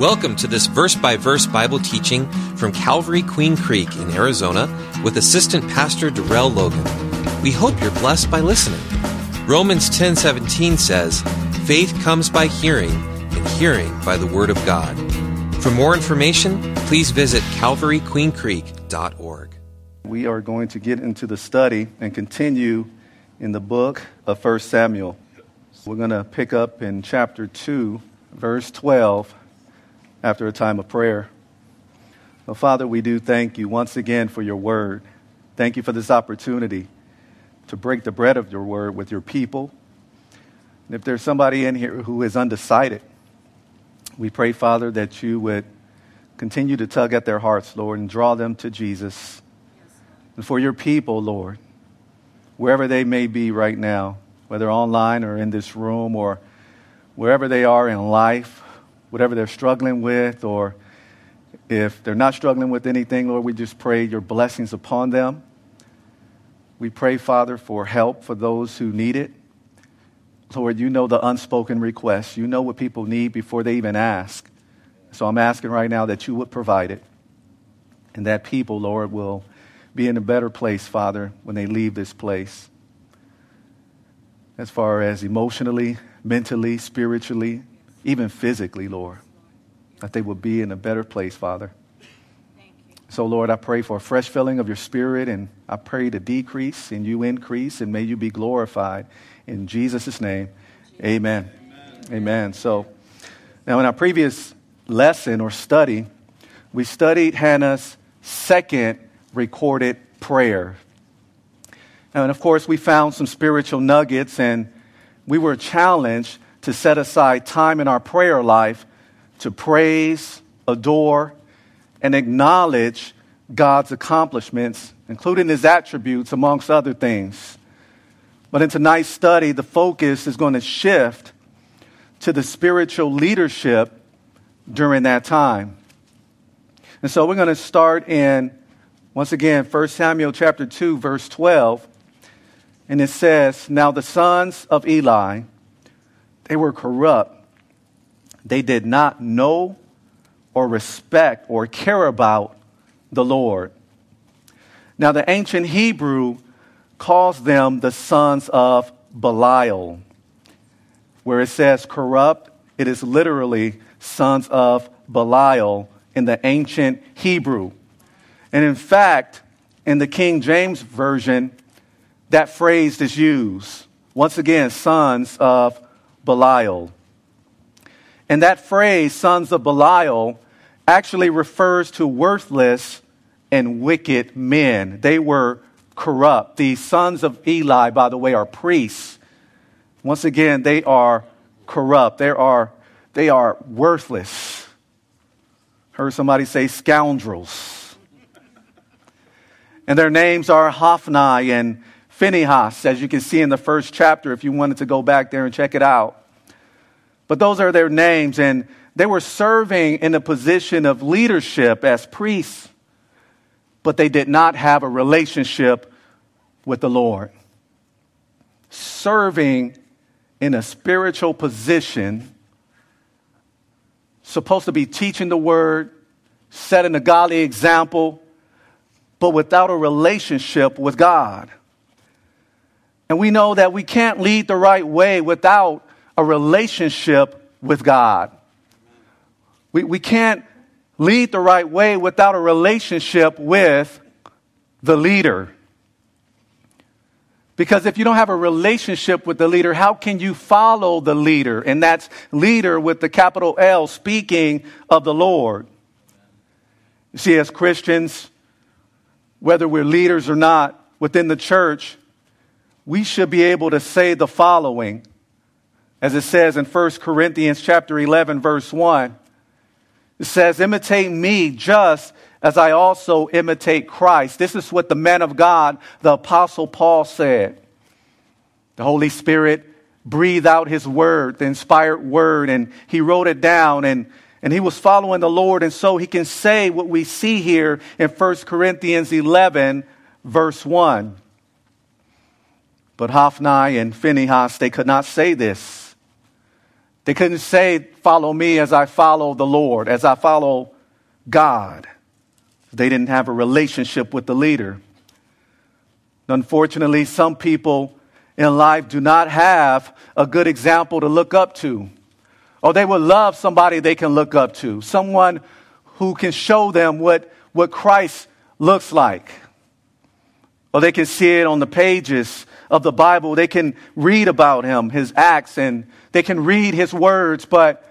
Welcome to this verse by verse Bible teaching from Calvary Queen Creek in Arizona with Assistant Pastor Darrell Logan. We hope you're blessed by listening. Romans 10:17 says, "Faith comes by hearing, and hearing by the word of God." For more information, please visit calvaryqueencreek.org. We are going to get into the study and continue in the book of 1 Samuel. We're going to pick up in chapter 2, verse 12 after a time of prayer. Father, we do thank you once again for your word. Thank you for this opportunity to break the bread of your word with your people. And if there's somebody in here who is undecided, we pray, Father, that you would continue to tug at their hearts, Lord, and draw them to Jesus. And for your people, Lord, wherever they may be right now, whether online or in this room or wherever they are in life, whatever they're struggling with, or if they're not struggling with anything, Lord, we just pray your blessings upon them. We pray, Father, for help for those who need it. Lord, you know the unspoken requests. You know what people need before they even ask. So I'm asking right now that you would provide it. And that people, Lord, will be in a better place, Father, when they leave this place. As far as emotionally, mentally, spiritually, even physically, Lord, that they will be in a better place, Father. So, Lord, I pray for a fresh filling of your spirit, and I pray to decrease and you increase, and may you be glorified. In Jesus' name, amen. Amen. amen. So, now in our previous lesson or study, we studied Hannah's second recorded prayer. And of course, we found some spiritual nuggets, and we were challenged to set aside time in our prayer life to praise, adore, and acknowledge God's accomplishments, including his attributes, amongst other things. But in tonight's study, the focus is going to shift to the spiritual leadership during that time. And so we're going to start in, once again, 1 Samuel chapter 2, verse 12. And it says, Now the sons of Eli, they were corrupt. They did not know or respect or care about the Lord. Now, the ancient Hebrew calls them the sons of Belial. Where it says corrupt, it is literally sons of Belial in the ancient Hebrew. And in fact, in the King James Version, that phrase is used. Once again, sons of Belial. And that phrase, sons of Belial, actually refers to worthless and wicked men. They were corrupt. The sons of Eli, by the way, are priests. Once again, they are corrupt. They are, they are worthless. Heard somebody say scoundrels. And their names are Hophni and Phinehas, as you can see in the first chapter if you wanted to go back there and check it out. But those are their names, and they were serving in a position of leadership as priests, but they did not have a relationship with the Lord. Serving in a spiritual position, supposed to be teaching the word, setting a godly example, but without a relationship with God. And we know that we can't lead the right way without a relationship with God. We, we can't lead the right way without a relationship with the leader. Because if you don't have a relationship with the leader, how can you follow the leader? And that's leader with the capital L, speaking of the Lord. You see, as Christians, whether we're leaders or not within the church, we should be able to say the following. As it says in 1 Corinthians chapter 11 verse 1 it says imitate me just as I also imitate Christ. This is what the man of God the apostle Paul said. The Holy Spirit breathed out his word the inspired word and he wrote it down and and he was following the Lord and so he can say what we see here in 1 Corinthians 11 verse 1 but Hophni and Phinehas, they could not say this. They couldn't say, Follow me as I follow the Lord, as I follow God. They didn't have a relationship with the leader. Unfortunately, some people in life do not have a good example to look up to. Or they would love somebody they can look up to, someone who can show them what, what Christ looks like. Or they can see it on the pages of the Bible. They can read about him, his acts, and they can read his words, but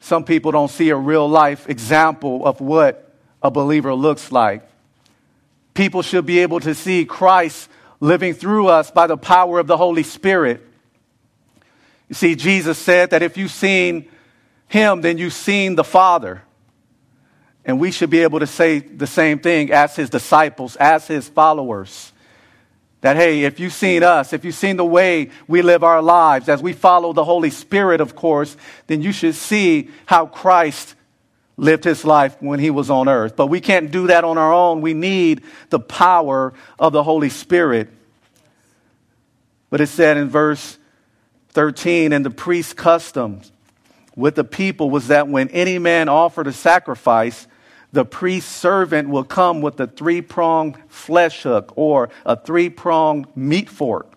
some people don't see a real life example of what a believer looks like. People should be able to see Christ living through us by the power of the Holy Spirit. You see, Jesus said that if you've seen him, then you've seen the Father. And we should be able to say the same thing as his disciples, as his followers. That, hey, if you've seen us, if you've seen the way we live our lives, as we follow the Holy Spirit, of course, then you should see how Christ lived his life when he was on earth. But we can't do that on our own. We need the power of the Holy Spirit. But it said in verse 13, and the priest's customs with the people was that when any man offered a sacrifice, the priest's servant will come with a three pronged flesh hook or a three pronged meat fork.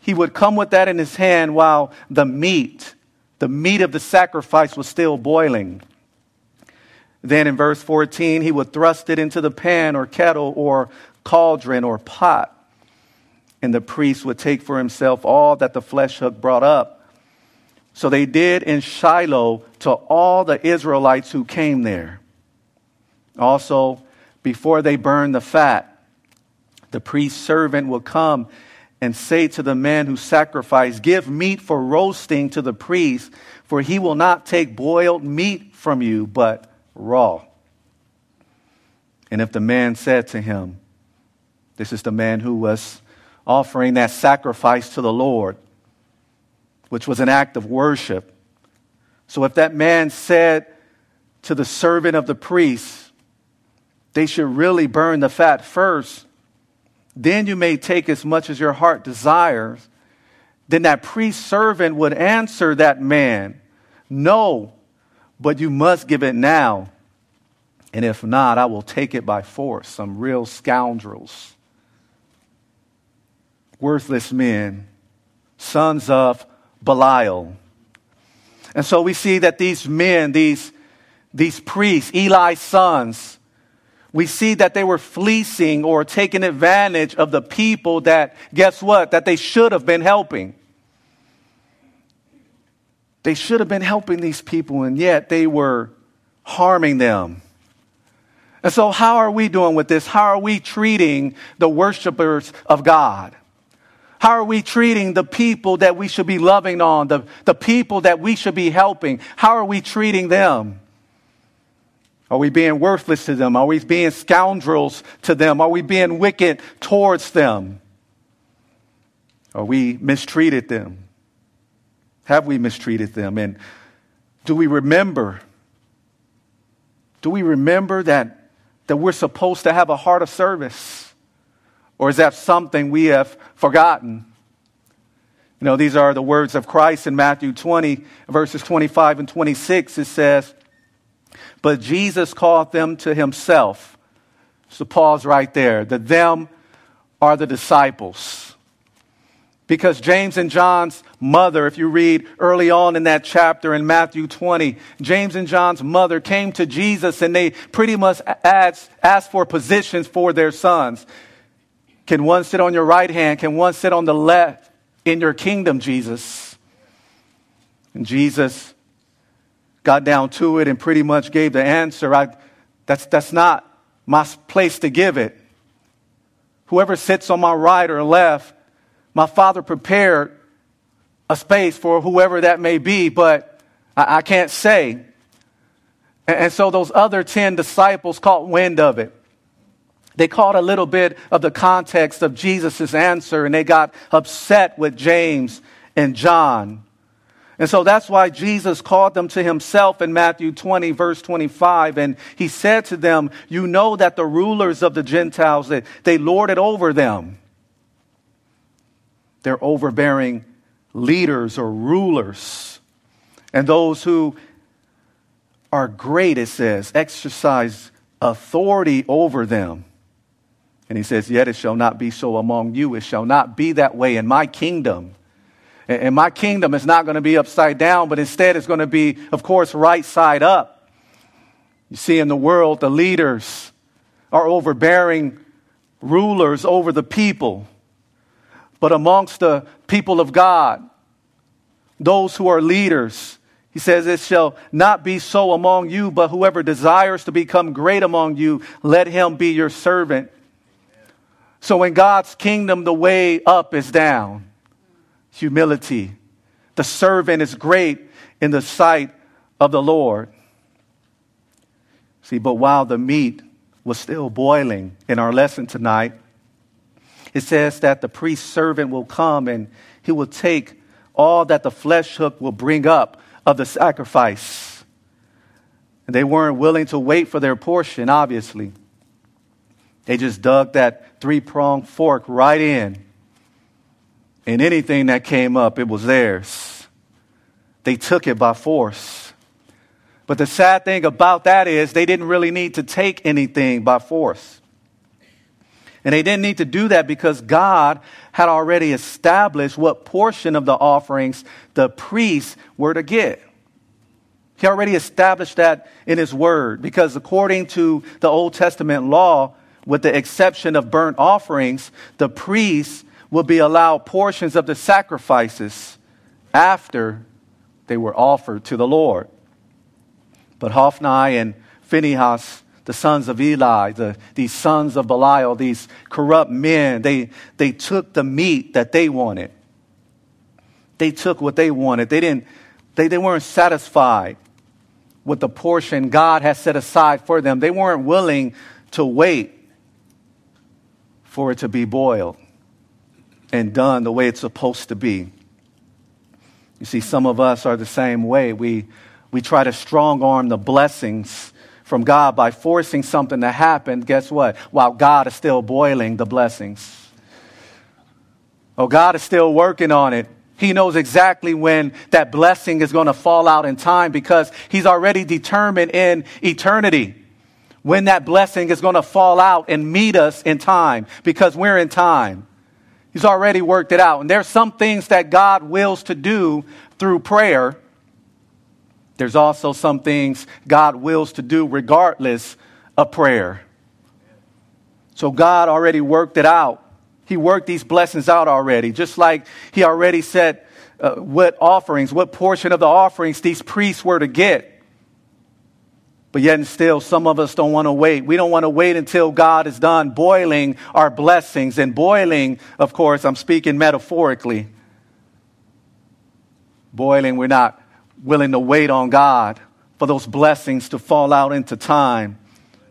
He would come with that in his hand while the meat, the meat of the sacrifice, was still boiling. Then in verse 14, he would thrust it into the pan or kettle or cauldron or pot. And the priest would take for himself all that the flesh hook brought up. So they did in Shiloh to all the Israelites who came there. Also, before they burn the fat, the priest's servant will come and say to the man who sacrificed, Give meat for roasting to the priest, for he will not take boiled meat from you, but raw. And if the man said to him, This is the man who was offering that sacrifice to the Lord, which was an act of worship. So if that man said to the servant of the priest, they should really burn the fat first. Then you may take as much as your heart desires. Then that priest servant would answer that man, No, but you must give it now. And if not, I will take it by force. Some real scoundrels, worthless men, sons of Belial. And so we see that these men, these, these priests, Eli's sons, we see that they were fleecing or taking advantage of the people that, guess what, that they should have been helping. They should have been helping these people, and yet they were harming them. And so, how are we doing with this? How are we treating the worshipers of God? How are we treating the people that we should be loving on, the, the people that we should be helping? How are we treating them? Are we being worthless to them? Are we being scoundrels to them? Are we being wicked towards them? Are we mistreated them? Have we mistreated them? And do we remember? Do we remember that, that we're supposed to have a heart of service? Or is that something we have forgotten? You know, these are the words of Christ in Matthew 20, verses 25 and 26. It says, but Jesus called them to himself. So pause right there. The them are the disciples. Because James and John's mother, if you read early on in that chapter in Matthew 20, James and John's mother came to Jesus and they pretty much asked, asked for positions for their sons. Can one sit on your right hand? Can one sit on the left in your kingdom, Jesus? And Jesus got down to it and pretty much gave the answer. I, that's, that's not my place to give it. Whoever sits on my right or left, my father prepared a space for whoever that may be, but I, I can't say. And, and so those other 10 disciples caught wind of it. They caught a little bit of the context of Jesus' answer and they got upset with James and John. And so that's why Jesus called them to himself in Matthew 20, verse 25. And he said to them, You know that the rulers of the Gentiles, they, they lord it over them. They're overbearing leaders or rulers. And those who are great, it says, exercise authority over them. And he says, Yet it shall not be so among you. It shall not be that way in my kingdom. And my kingdom is not going to be upside down, but instead it's going to be, of course, right side up. You see, in the world, the leaders are overbearing rulers over the people. But amongst the people of God, those who are leaders, he says, It shall not be so among you, but whoever desires to become great among you, let him be your servant. So in God's kingdom, the way up is down humility. The servant is great in the sight of the Lord. See, but while the meat was still boiling in our lesson tonight, it says that the priest servant will come and he will take all that the flesh hook will bring up of the sacrifice. And they weren't willing to wait for their portion, obviously. They just dug that three pronged fork right in and anything that came up, it was theirs. They took it by force. But the sad thing about that is they didn't really need to take anything by force. And they didn't need to do that because God had already established what portion of the offerings the priests were to get. He already established that in His Word because according to the Old Testament law, with the exception of burnt offerings, the priests will be allowed portions of the sacrifices after they were offered to the Lord. But Hophni and Phinehas, the sons of Eli, the, these sons of Belial, these corrupt men, they, they took the meat that they wanted. They took what they wanted. They, didn't, they, they weren't satisfied with the portion God had set aside for them. They weren't willing to wait for it to be boiled and done the way it's supposed to be. You see, some of us are the same way. We, we try to strong arm the blessings from God by forcing something to happen. Guess what? While God is still boiling the blessings. Oh, God is still working on it. He knows exactly when that blessing is going to fall out in time because He's already determined in eternity when that blessing is going to fall out and meet us in time because we're in time. He's already worked it out. And there's some things that God wills to do through prayer. There's also some things God wills to do regardless of prayer. So God already worked it out. He worked these blessings out already, just like He already said uh, what offerings, what portion of the offerings these priests were to get. But yet and still, some of us don't want to wait. We don't want to wait until God is done boiling our blessings. And boiling, of course, I'm speaking metaphorically. Boiling, we're not willing to wait on God for those blessings to fall out into time.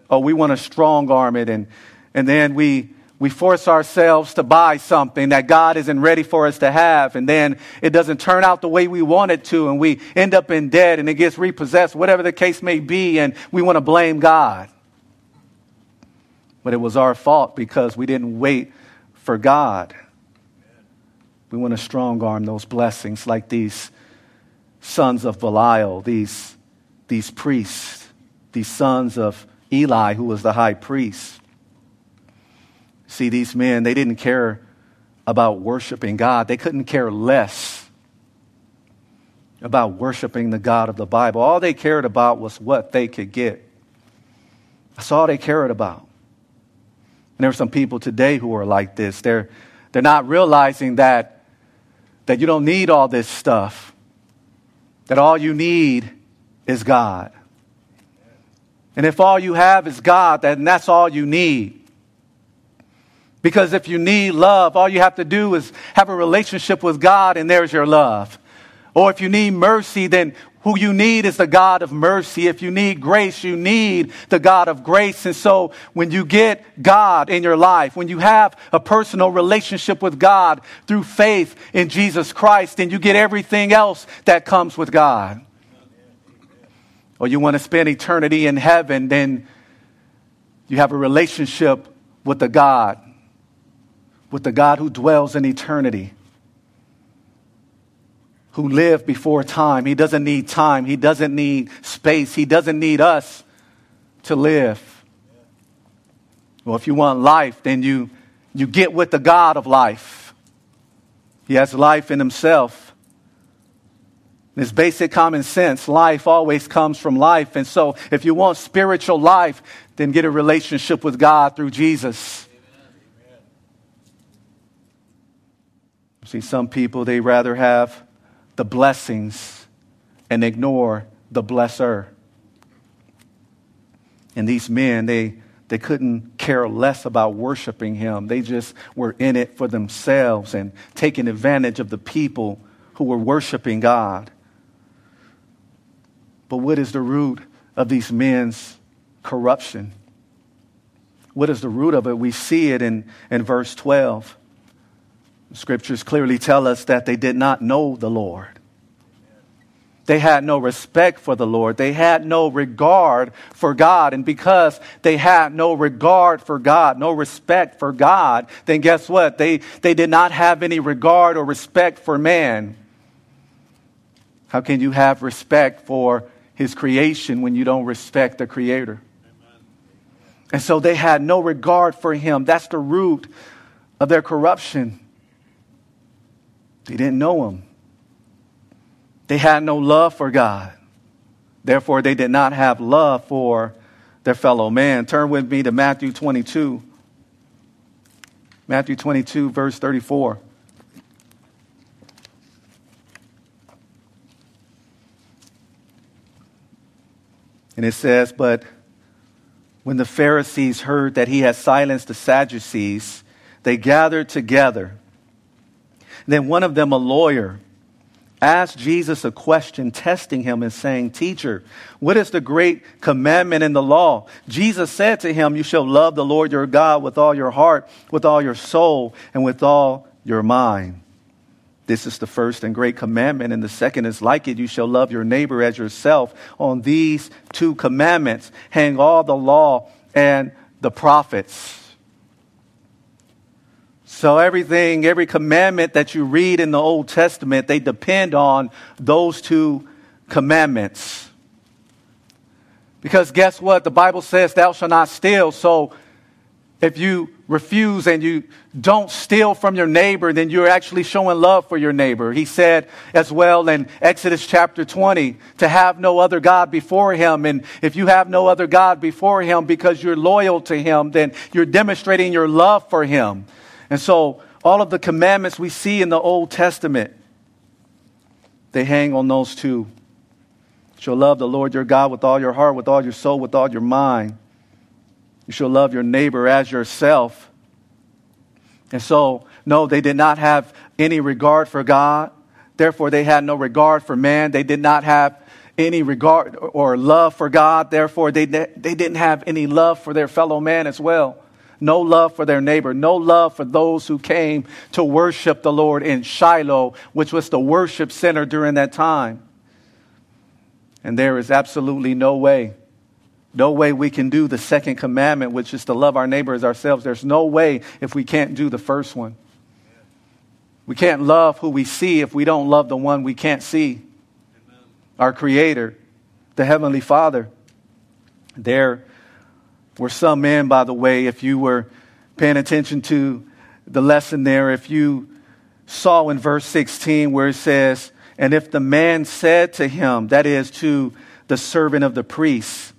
Oh, we want to strong arm it. And, and then we we force ourselves to buy something that God isn't ready for us to have, and then it doesn't turn out the way we want it to, and we end up in debt and it gets repossessed, whatever the case may be, and we want to blame God. But it was our fault because we didn't wait for God. We want to strong arm those blessings like these sons of Belial, these, these priests, these sons of Eli, who was the high priest. See, these men, they didn't care about worshiping God, they couldn't care less about worshiping the God of the Bible. All they cared about was what they could get. That's all they cared about. And there are some people today who are like this. They're, they're not realizing that, that you don't need all this stuff, that all you need is God. And if all you have is God, then that's all you need. Because if you need love, all you have to do is have a relationship with God, and there's your love. Or if you need mercy, then who you need is the God of mercy. If you need grace, you need the God of grace. And so when you get God in your life, when you have a personal relationship with God through faith in Jesus Christ, then you get everything else that comes with God. Or you want to spend eternity in heaven, then you have a relationship with the God with the God who dwells in eternity, who lived before time. He doesn't need time. He doesn't need space. He doesn't need us to live. Well, if you want life, then you, you get with the God of life. He has life in himself. It's basic common sense. Life always comes from life. And so, if you want spiritual life, then get a relationship with God through Jesus. See, some people, they rather have the blessings and ignore the blesser. And these men, they, they couldn't care less about worshiping him. They just were in it for themselves and taking advantage of the people who were worshiping God. But what is the root of these men's corruption? What is the root of it? We see it in, in verse 12. The scriptures clearly tell us that they did not know the Lord. They had no respect for the Lord. They had no regard for God. And because they had no regard for God, no respect for God, then guess what? They, they did not have any regard or respect for man. How can you have respect for his creation when you don't respect the creator? And so they had no regard for him. That's the root of their corruption. They didn't know him. They had no love for God. Therefore, they did not have love for their fellow man. Turn with me to Matthew 22. Matthew 22, verse 34. And it says, But when the Pharisees heard that he had silenced the Sadducees, they gathered together. Then one of them, a lawyer, asked Jesus a question, testing him and saying, Teacher, what is the great commandment in the law? Jesus said to him, You shall love the Lord your God with all your heart, with all your soul, and with all your mind. This is the first and great commandment, and the second is like it. You shall love your neighbor as yourself. On these two commandments hang all the law and the prophets. So everything, every commandment that you read in the Old Testament, they depend on those two commandments. Because guess what? The Bible says, Thou shalt not steal. So if you refuse and you don't steal from your neighbor, then you're actually showing love for your neighbor. He said as well in Exodus chapter 20 to have no other God before him. And if you have no other God before him because you're loyal to him, then you're demonstrating your love for him. And so, all of the commandments we see in the Old Testament, they hang on those two. You shall love the Lord your God with all your heart, with all your soul, with all your mind. You shall love your neighbor as yourself. And so, no, they did not have any regard for God. Therefore, they had no regard for man. They did not have any regard or love for God. Therefore, they, they didn't have any love for their fellow man as well no love for their neighbor, no love for those who came to worship the Lord in Shiloh, which was the worship center during that time. And there is absolutely no way, no way we can do the second commandment, which is to love our neighbor as ourselves. There's no way if we can't do the first one. We can't love who we see if we don't love the one we can't see. Our Creator, the Heavenly Father. There were some men, by the way, if you were paying attention to the lesson there, if you saw in verse 16 where it says, And if the man said to him, that is to the servant of the priest,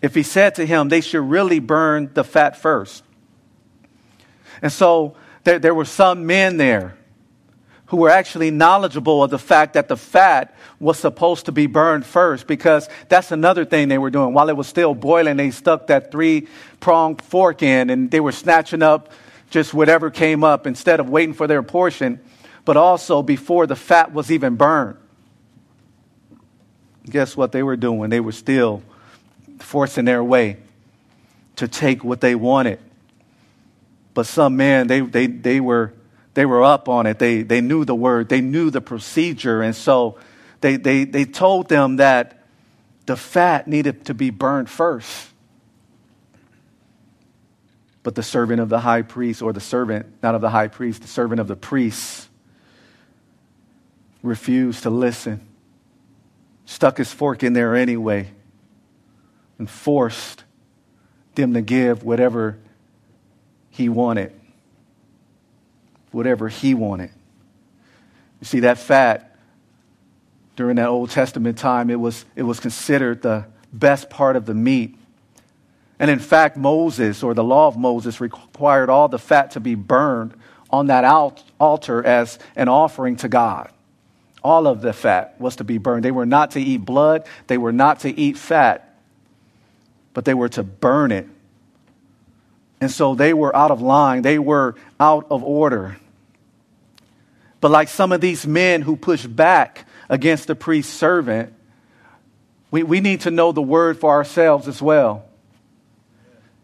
if he said to him, they should really burn the fat first. And so there, there were some men there who were actually knowledgeable of the fact that the fat was supposed to be burned first because that's another thing they were doing. While it was still boiling, they stuck that three pronged fork in and they were snatching up just whatever came up instead of waiting for their portion, but also before the fat was even burned. Guess what they were doing? They were still forcing their way to take what they wanted. But some men, they, they, they were they were up on it. They, they knew the word, they knew the procedure. And so they, they, they told them that the fat needed to be burned first. But the servant of the high priest, or the servant, not of the high priest, the servant of the priest, refused to listen, stuck his fork in there anyway, and forced them to give whatever he wanted. Whatever he wanted. You see, that fat during that Old Testament time, it was, it was considered the best part of the meat. And in fact, Moses, or the law of Moses, required all the fat to be burned on that altar as an offering to God. All of the fat was to be burned. They were not to eat blood, they were not to eat fat, but they were to burn it. And so they were out of line, they were out of order. But like some of these men who pushed back against the priest's servant, we, we need to know the word for ourselves as well.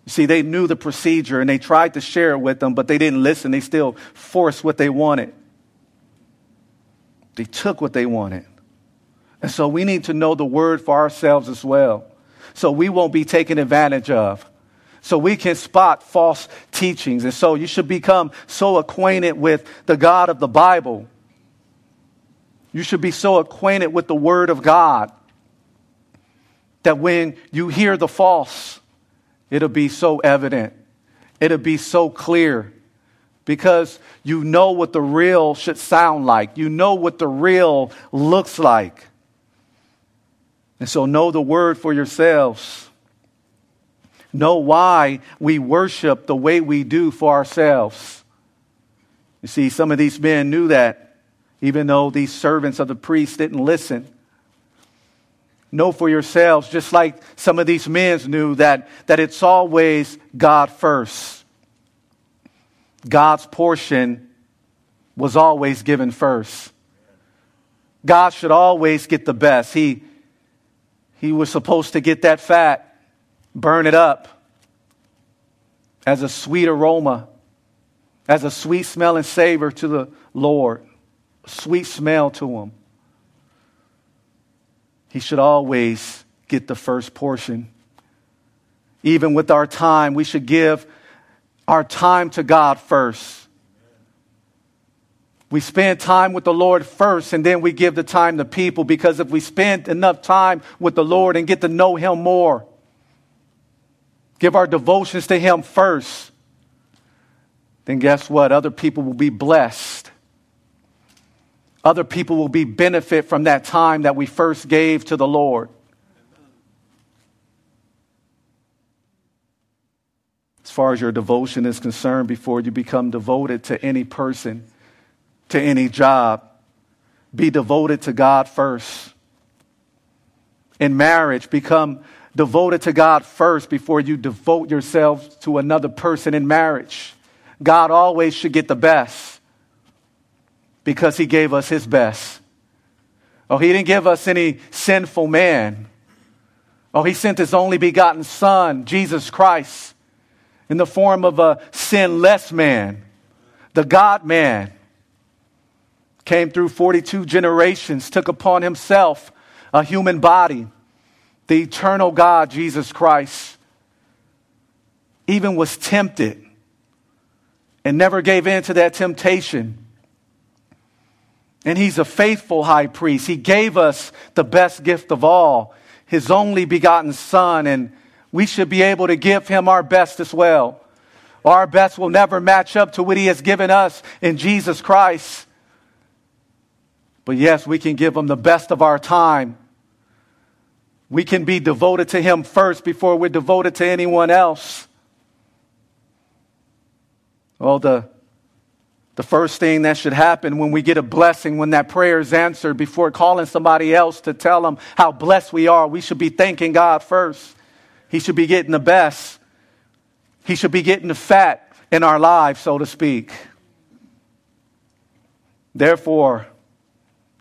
You see, they knew the procedure and they tried to share it with them, but they didn't listen. They still forced what they wanted. They took what they wanted. And so we need to know the word for ourselves as well. So we won't be taken advantage of. So we can spot false teachings. And so you should become so acquainted with the God of the Bible. You should be so acquainted with the word of God that when you hear the false, it'll be so evident. It'll be so clear because you know what the real should sound like. You know what the real looks like. And so know the word for yourselves. Know why we worship the way we do for ourselves. You see, some of these men knew that, even though these servants of the priest didn't listen know for yourselves, just like some of these men knew, that, that it's always God first. God's portion was always given first. God should always get the best. He, he was supposed to get that fat, burn it up as a sweet aroma, as a sweet smell and savor to the Lord, sweet smell to Him he should always get the first portion. Even with our time, we should give our time to God first. We spend time with the Lord first, and then we give the time to people because if we spend enough time with the Lord and get to know Him more, give our devotions to Him first, then guess what? Other people will be blessed other people will be benefit from that time that we first gave to the Lord. As far as your devotion is concerned, before you become devoted to any person, to any job, be devoted to God first. In marriage, become devoted to God first before you devote yourself to another person in marriage. God always should get the best because he gave us his best. Oh, he didn't give us any sinful man. Oh, he sent his only begotten Son, Jesus Christ, in the form of a sinless man, the God man. Came through 42 generations, took upon himself a human body, the eternal God, Jesus Christ, even was tempted and never gave in to that temptation and he's a faithful high priest. He gave us the best gift of all, his only begotten son, and we should be able to give him our best as well. Our best will never match up to what he has given us in Jesus Christ. But yes, we can give him the best of our time. We can be devoted to him first before we're devoted to anyone else. Well, the the first thing that should happen when we get a blessing, when that prayer is answered, before calling somebody else to tell them how blessed we are, we should be thanking God first. He should be getting the best. He should be getting the fat in our lives, so to speak. Therefore,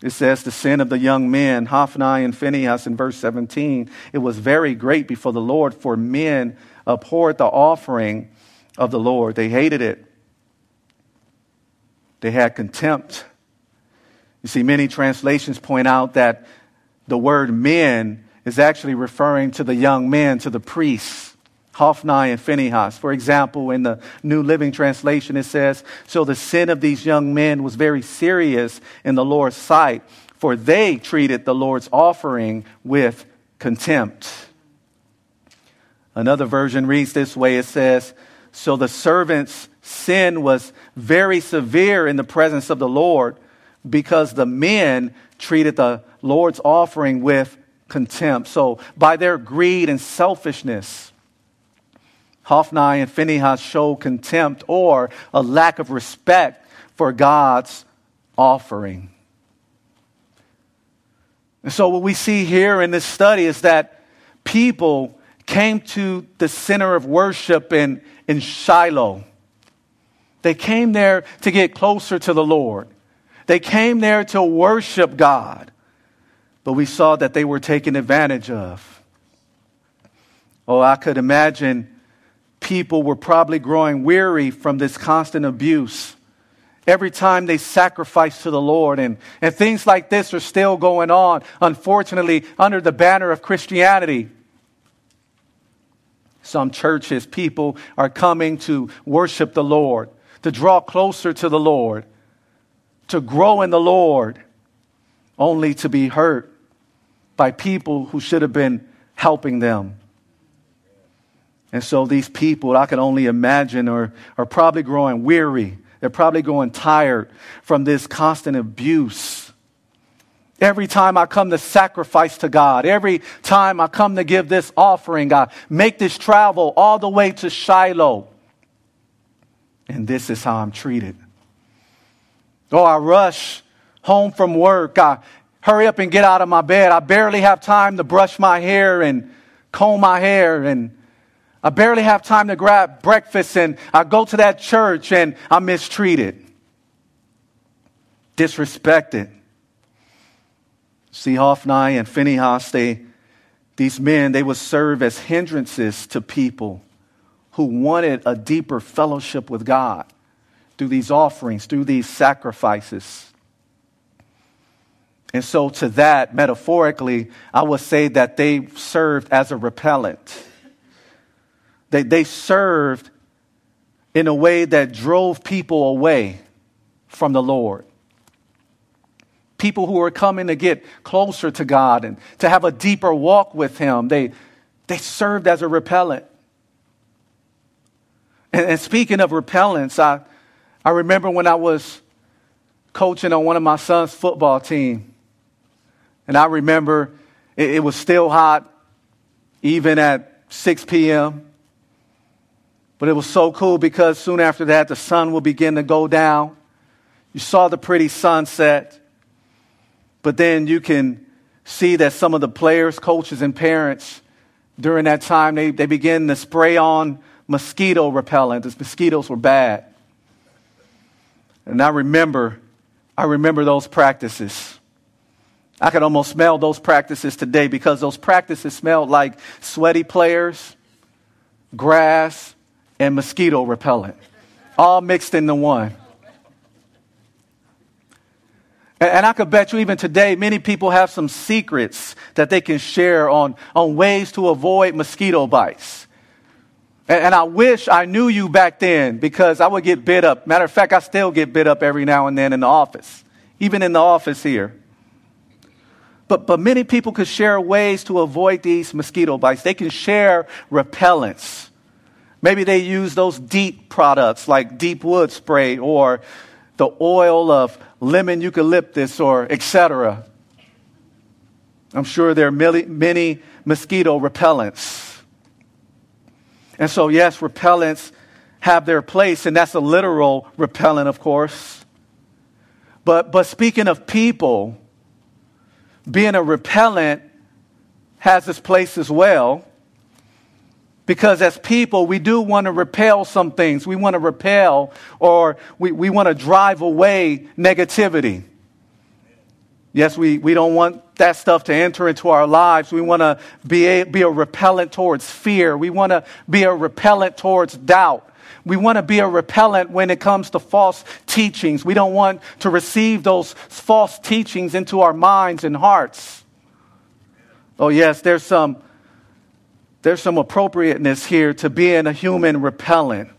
it says the sin of the young men, Hophni and Phinehas in verse 17, it was very great before the Lord, for men abhorred the offering of the Lord. They hated it they had contempt. You see, many translations point out that the word men is actually referring to the young men, to the priests, Hophni and Phinehas. For example, in the New Living Translation, it says, So the sin of these young men was very serious in the Lord's sight, for they treated the Lord's offering with contempt. Another version reads this way it says, So the servant's sin was very severe in the presence of the Lord because the men treated the Lord's offering with contempt. So by their greed and selfishness, Hophni and Phinehas show contempt or a lack of respect for God's offering. And so, what we see here in this study is that people came to the center of worship in, in Shiloh. They came there to get closer to the Lord. They came there to worship God. But we saw that they were taken advantage of. Oh, I could imagine people were probably growing weary from this constant abuse. Every time they sacrifice to the Lord, and, and things like this are still going on, unfortunately, under the banner of Christianity. Some churches, people are coming to worship the Lord, to draw closer to the Lord, to grow in the Lord, only to be hurt by people who should have been helping them. And so these people, I can only imagine, are, are probably growing weary. They're probably growing tired from this constant abuse. Every time I come to sacrifice to God, every time I come to give this offering, I make this travel all the way to Shiloh. And this is how I'm treated. Oh, I rush home from work. I hurry up and get out of my bed. I barely have time to brush my hair and comb my hair and I barely have time to grab breakfast and I go to that church and I'm mistreated, disrespected. See, Hophni and Phinehas, they, these men, they would serve as hindrances to people who wanted a deeper fellowship with God through these offerings, through these sacrifices. And so, to that, metaphorically, I would say that they served as a repellent they, they served in a way that drove people away from the Lord. People who were coming to get closer to God and to have a deeper walk with Him, they, they served as a repellent. And, and speaking of repellents, I, I remember when I was coaching on one of my son's football team. And I remember it, it was still hot, even at 6 p.m. But it was so cool because soon after that, the sun will begin to go down. You saw the pretty sunset. But then you can see that some of the players, coaches, and parents during that time, they, they begin to spray on mosquito repellent. The mosquitoes were bad. And I remember, I remember those practices. I can almost smell those practices today because those practices smelled like sweaty players, grass, and mosquito repellent, all mixed into one. And I could bet you even today, many people have some secrets that they can share on, on ways to avoid mosquito bites. And, and I wish I knew you back then because I would get bit up. Matter of fact, I still get bit up every now and then in the office, even in the office here. But, but many people could share ways to avoid these mosquito bites. They can share repellents. Maybe they use those DEET products like deep wood spray or the oil of lemon eucalyptus or etc. I'm sure there are many, many mosquito repellents. And so, yes, repellents have their place, and that's a literal repellent, of course. But, but speaking of people, being a repellent has its place as well. Because as people, we do want to repel some things. We want to repel or we, we want to drive away negativity. Yes, we, we don't want that stuff to enter into our lives. We want to be a, be a repellent towards fear. We want to be a repellent towards doubt. We want to be a repellent when it comes to false teachings. We don't want to receive those false teachings into our minds and hearts. Oh, yes, there's some there's some appropriateness here to being a human repellent.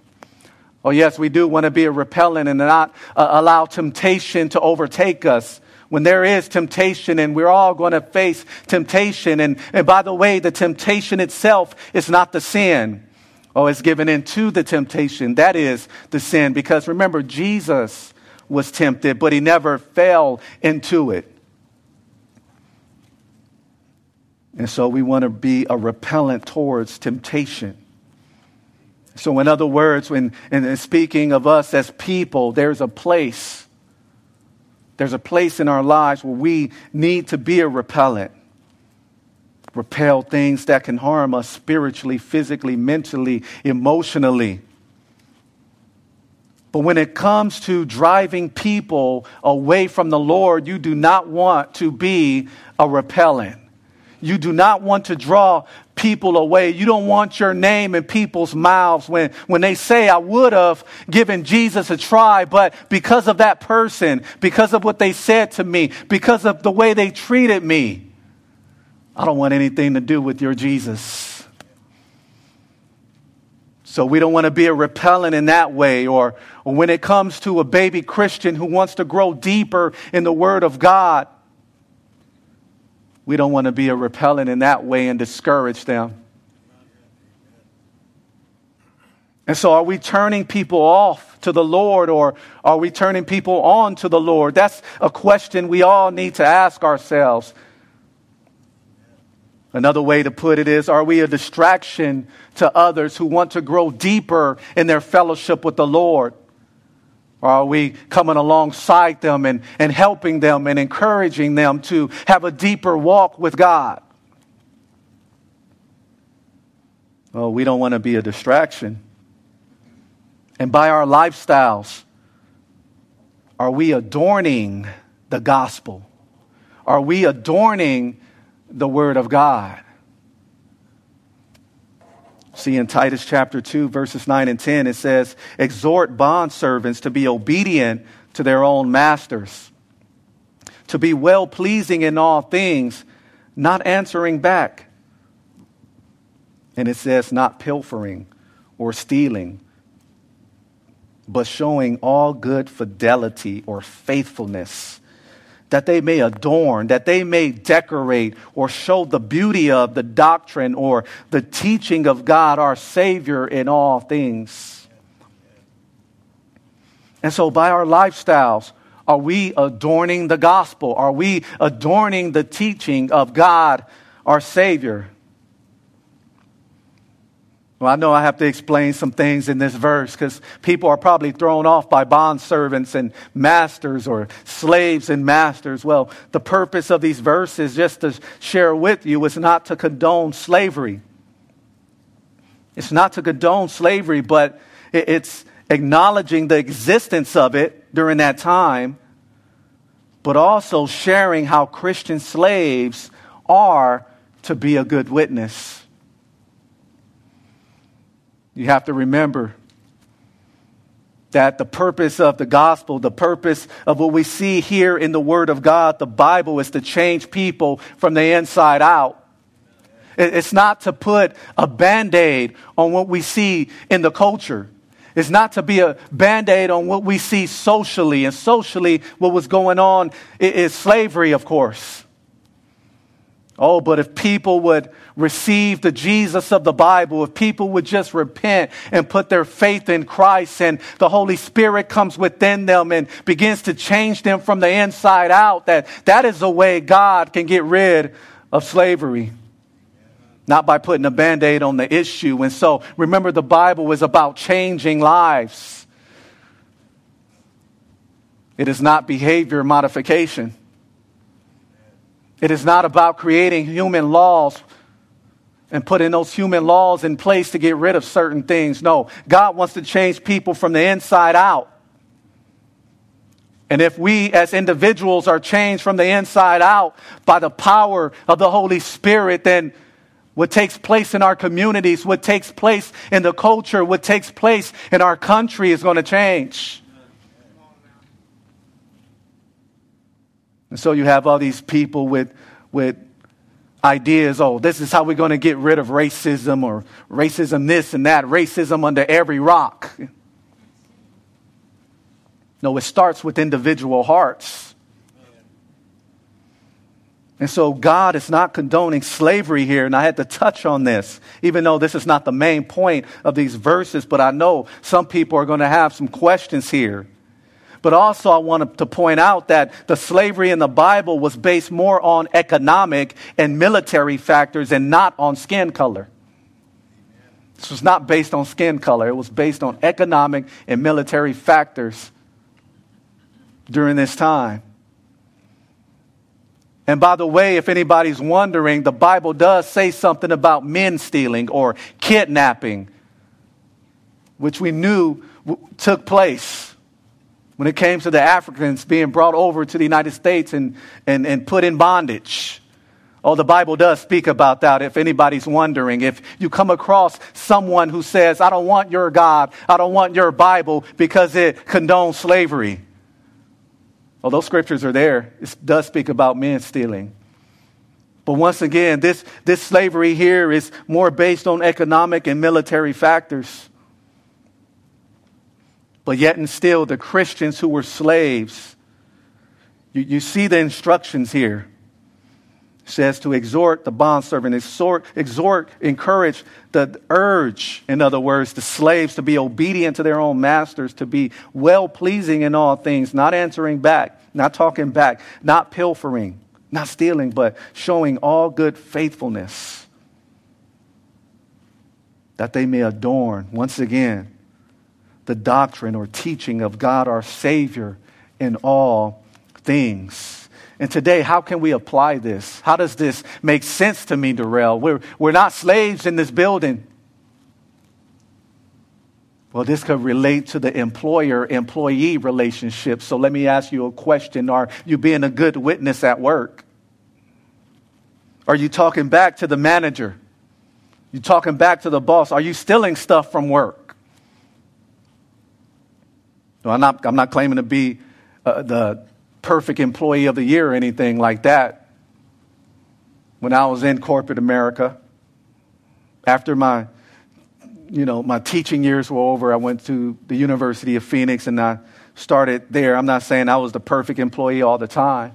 Oh, yes, we do want to be a repellent and not uh, allow temptation to overtake us. When there is temptation, and we're all going to face temptation, and, and by the way, the temptation itself is not the sin. Oh, it's given into the temptation. That is the sin. Because remember, Jesus was tempted, but he never fell into it. And so we want to be a repellent towards temptation. So, in other words, when in speaking of us as people, there's a place. There's a place in our lives where we need to be a repellent. Repel things that can harm us spiritually, physically, mentally, emotionally. But when it comes to driving people away from the Lord, you do not want to be a repellent. You do not want to draw people away. You don't want your name in people's mouths when, when they say, I would have given Jesus a try, but because of that person, because of what they said to me, because of the way they treated me, I don't want anything to do with your Jesus. So we don't want to be a repellent in that way. Or, or when it comes to a baby Christian who wants to grow deeper in the Word of God, we don't want to be a repellent in that way and discourage them. And so, are we turning people off to the Lord or are we turning people on to the Lord? That's a question we all need to ask ourselves. Another way to put it is Are we a distraction to others who want to grow deeper in their fellowship with the Lord? Or are we coming alongside them and, and helping them and encouraging them to have a deeper walk with God? Well, we don't want to be a distraction. And by our lifestyles, are we adorning the gospel? Are we adorning the Word of God? See in Titus chapter 2, verses 9 and 10, it says, Exhort bondservants to be obedient to their own masters, to be well pleasing in all things, not answering back. And it says, not pilfering or stealing, but showing all good fidelity or faithfulness that they may adorn, that they may decorate or show the beauty of the doctrine or the teaching of God, our Savior, in all things. And so, by our lifestyles, are we adorning the gospel? Are we adorning the teaching of God, our Savior? Well, I know I have to explain some things in this verse because people are probably thrown off by bond servants and masters or slaves and masters. Well, the purpose of these verses, just to share with you, is not to condone slavery. It's not to condone slavery, but it's acknowledging the existence of it during that time, but also sharing how Christian slaves are to be a good witness. You have to remember that the purpose of the gospel, the purpose of what we see here in the Word of God, the Bible, is to change people from the inside out. It's not to put a band aid on what we see in the culture. It's not to be a band aid on what we see socially. And socially, what was going on is slavery, of course. Oh, but if people would receive the Jesus of the Bible, if people would just repent and put their faith in Christ and the Holy Spirit comes within them and begins to change them from the inside out, that that is the way God can get rid of slavery. Not by putting a band aid on the issue. And so remember, the Bible is about changing lives. It is not behavior modification. It is not about creating human laws and putting those human laws in place to get rid of certain things. No, God wants to change people from the inside out. And if we as individuals are changed from the inside out by the power of the Holy Spirit, then what takes place in our communities, what takes place in the culture, what takes place in our country is going to change. And so you have all these people with, with ideas oh, this is how we're going to get rid of racism or racism this and that, racism under every rock. No, it starts with individual hearts. And so God is not condoning slavery here, and I had to touch on this, even though this is not the main point of these verses, but I know some people are going to have some questions here. But also, I want to point out that the slavery in the Bible was based more on economic and military factors and not on skin color. This was not based on skin color, it was based on economic and military factors during this time. And by the way, if anybody's wondering, the Bible does say something about men stealing or kidnapping, which we knew took place when it came to the Africans being brought over to the United States and, and, and put in bondage. Oh, the Bible does speak about that if anybody's wondering. If you come across someone who says, I don't want your God, I don't want your Bible because it condones slavery. Well, those scriptures are there. It does speak about men stealing. But once again, this, this slavery here is more based on economic and military factors. But yet and still, the Christians who were slaves, you, you see the instructions here. It says to exhort the bondservant, exhort, exhort, encourage, the urge, in other words, the slaves to be obedient to their own masters, to be well pleasing in all things, not answering back, not talking back, not pilfering, not stealing, but showing all good faithfulness, that they may adorn, once again, the doctrine or teaching of God our Savior in all things. And today, how can we apply this? How does this make sense to me, Darrell? We're, we're not slaves in this building. Well, this could relate to the employer employee relationship. So let me ask you a question Are you being a good witness at work? Are you talking back to the manager? You talking back to the boss? Are you stealing stuff from work? No, I'm not, I'm not claiming to be uh, the perfect employee of the year or anything like that. When I was in corporate America, after my, you know, my teaching years were over, I went to the University of Phoenix and I started there. I'm not saying I was the perfect employee all the time.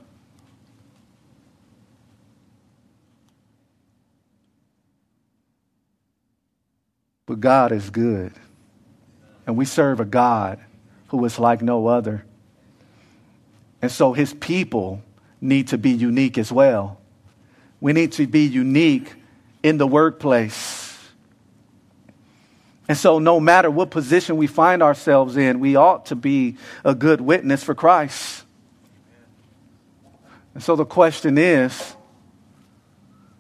But God is good. And we serve a God who is like no other. And so his people need to be unique as well. We need to be unique in the workplace. And so, no matter what position we find ourselves in, we ought to be a good witness for Christ. And so, the question is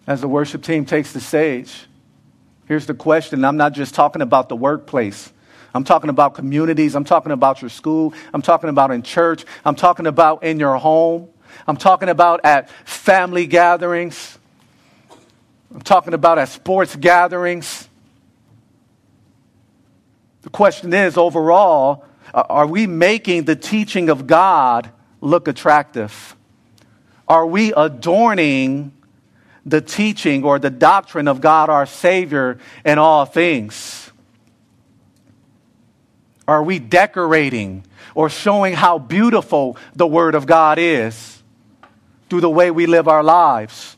as the worship team takes the stage, here's the question. I'm not just talking about the workplace. I'm talking about communities. I'm talking about your school. I'm talking about in church. I'm talking about in your home. I'm talking about at family gatherings. I'm talking about at sports gatherings. The question is overall, are we making the teaching of God look attractive? Are we adorning the teaching or the doctrine of God our Savior in all things? Are we decorating or showing how beautiful the Word of God is through the way we live our lives?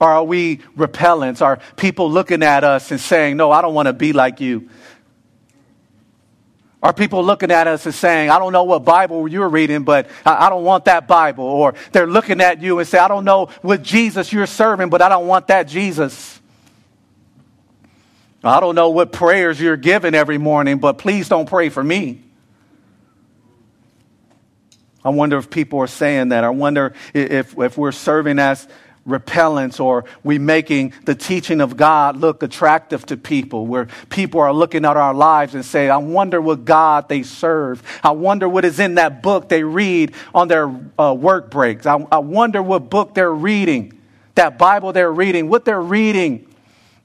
Or are we repellents? Are people looking at us and saying, No, I don't want to be like you? Are people looking at us and saying, I don't know what Bible you're reading, but I don't want that Bible? Or they're looking at you and say, I don't know what Jesus you're serving, but I don't want that Jesus. I don't know what prayers you're giving every morning, but please don't pray for me. I wonder if people are saying that. I wonder if, if we're serving as repellents or we making the teaching of God look attractive to people where people are looking at our lives and say, I wonder what God they serve. I wonder what is in that book they read on their uh, work breaks. I, I wonder what book they're reading, that Bible they're reading, what they're reading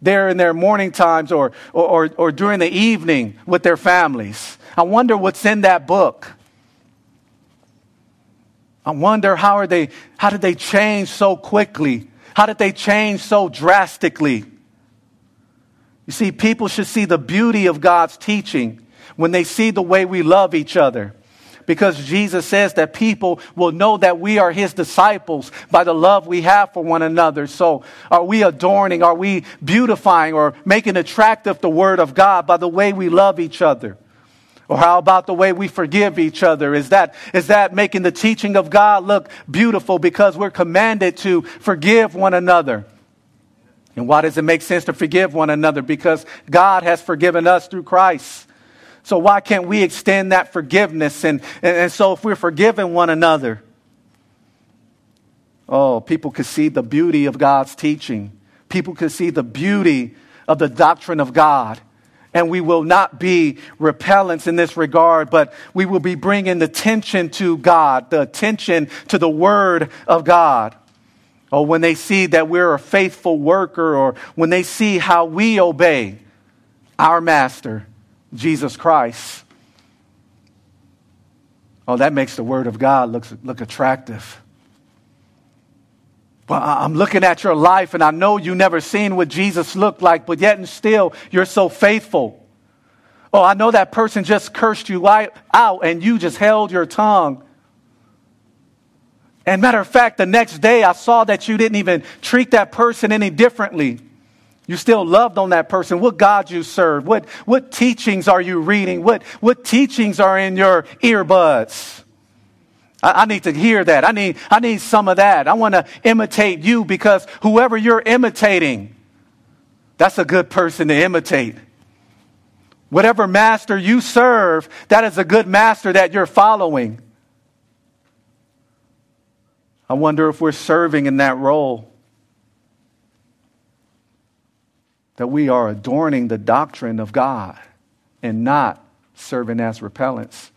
there in their morning times or, or, or, during the evening with their families. I wonder what's in that book. I wonder how are they how did they change so quickly How did they change so drastically? You see, people should see the beauty of God's teaching when they see the way we love each other. Because Jesus says that people will know that we are his disciples by the love we have for one another. So, are we adorning, are we beautifying, or making attractive the word of God by the way we love each other? Or how about the way we forgive each other? Is that, is that making the teaching of God look beautiful because we're commanded to forgive one another? And why does it make sense to forgive one another? Because God has forgiven us through Christ. So why can't we extend that forgiveness? And, and, and so if we're forgiving one another, oh, people could see the beauty of God's teaching. People could see the beauty of the doctrine of God. And we will not be repellents in this regard, but we will be bringing the attention to God, the attention to the Word of God. Or when they see that we're a faithful worker, or when they see how we obey our Master, Jesus Christ. Oh, that makes the Word of God look, look attractive. Well, I'm looking at your life and I know you never seen what Jesus looked like, but yet and still you're so faithful. Oh, I know that person just cursed you out and you just held your tongue. And matter of fact, the next day I saw that you didn't even treat that person any differently. You still loved on that person. What God you serve? What, what teachings are you reading? What, what teachings are in your earbuds? I, I need to hear that. I need, I need some of that. I want to imitate you because whoever you're imitating, that's a good person to imitate. Whatever master you serve, that is a good master that you're following. I wonder if we're serving in that role. That we are adorning the doctrine of God and not serving as repellents.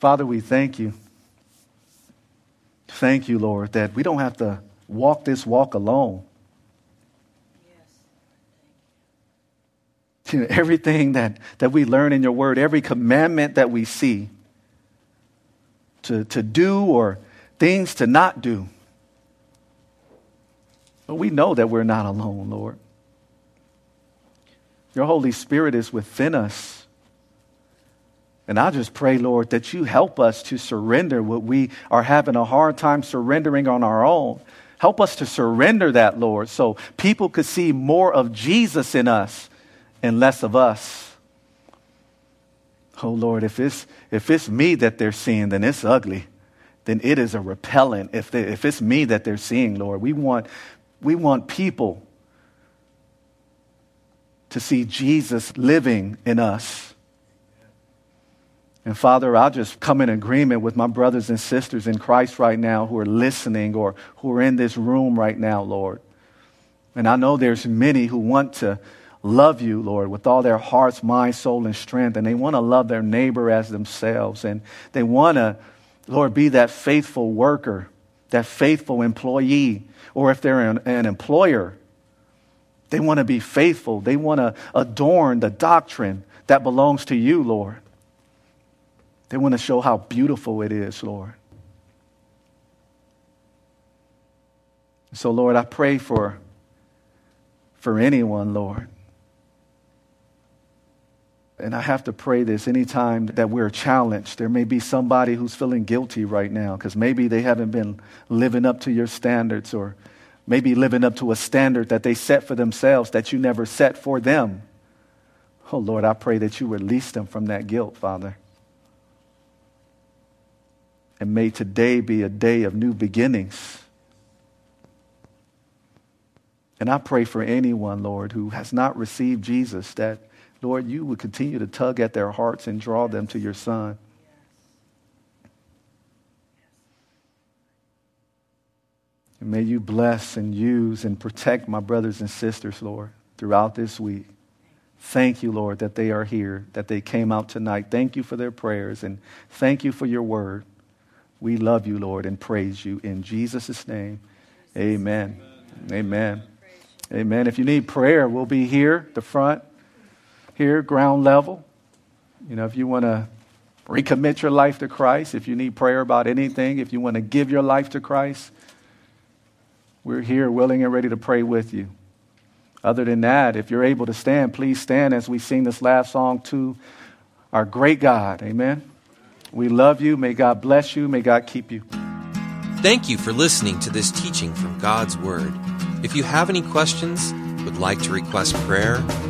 Father, we thank you. Thank you, Lord, that we don't have to walk this walk alone. Yes. Everything that, that we learn in your word, every commandment that we see to, to do or things to not do. But we know that we're not alone, Lord. Your Holy Spirit is within us. And I just pray, Lord, that you help us to surrender what we are having a hard time surrendering on our own. Help us to surrender that, Lord, so people could see more of Jesus in us and less of us. Oh, Lord, if it's, if it's me that they're seeing, then it's ugly. Then it is a repellent. If, they, if it's me that they're seeing, Lord, we want, we want people to see Jesus living in us and Father, I'll just come in agreement with my brothers and sisters in Christ right now who are listening or who are in this room right now, Lord. And I know there's many who want to love you, Lord, with all their hearts, mind, soul, and strength. And they want to love their neighbor as themselves. And they want to, Lord, be that faithful worker, that faithful employee. Or if they're an, an employer, they want to be faithful. They want to adorn the doctrine that belongs to you, Lord. They want to show how beautiful it is, Lord. So, Lord, I pray for, for anyone, Lord. And I have to pray this anytime that we're challenged. There may be somebody who's feeling guilty right now because maybe they haven't been living up to your standards or maybe living up to a standard that they set for themselves that you never set for them. Oh, Lord, I pray that you release them from that guilt, Father. And may today be a day of new beginnings. And I pray for anyone, Lord, who has not received Jesus, that, Lord, you would continue to tug at their hearts and draw them to your Son. And may you bless and use and protect my brothers and sisters, Lord, throughout this week. Thank you, Lord, that they are here, that they came out tonight. Thank you for their prayers, and thank you for your word. We love you, Lord, and praise you in Jesus' name. Amen. Amen. Amen. If you need prayer, we'll be here, the front, here, ground level. You know, if you want to recommit your life to Christ, if you need prayer about anything, if you want to give your life to Christ, we're here willing and ready to pray with you. Other than that, if you're able to stand, please stand as we sing this last song to our great God. Amen. We love you. May God bless you. May God keep you. Thank you for listening to this teaching from God's Word. If you have any questions, would like to request prayer,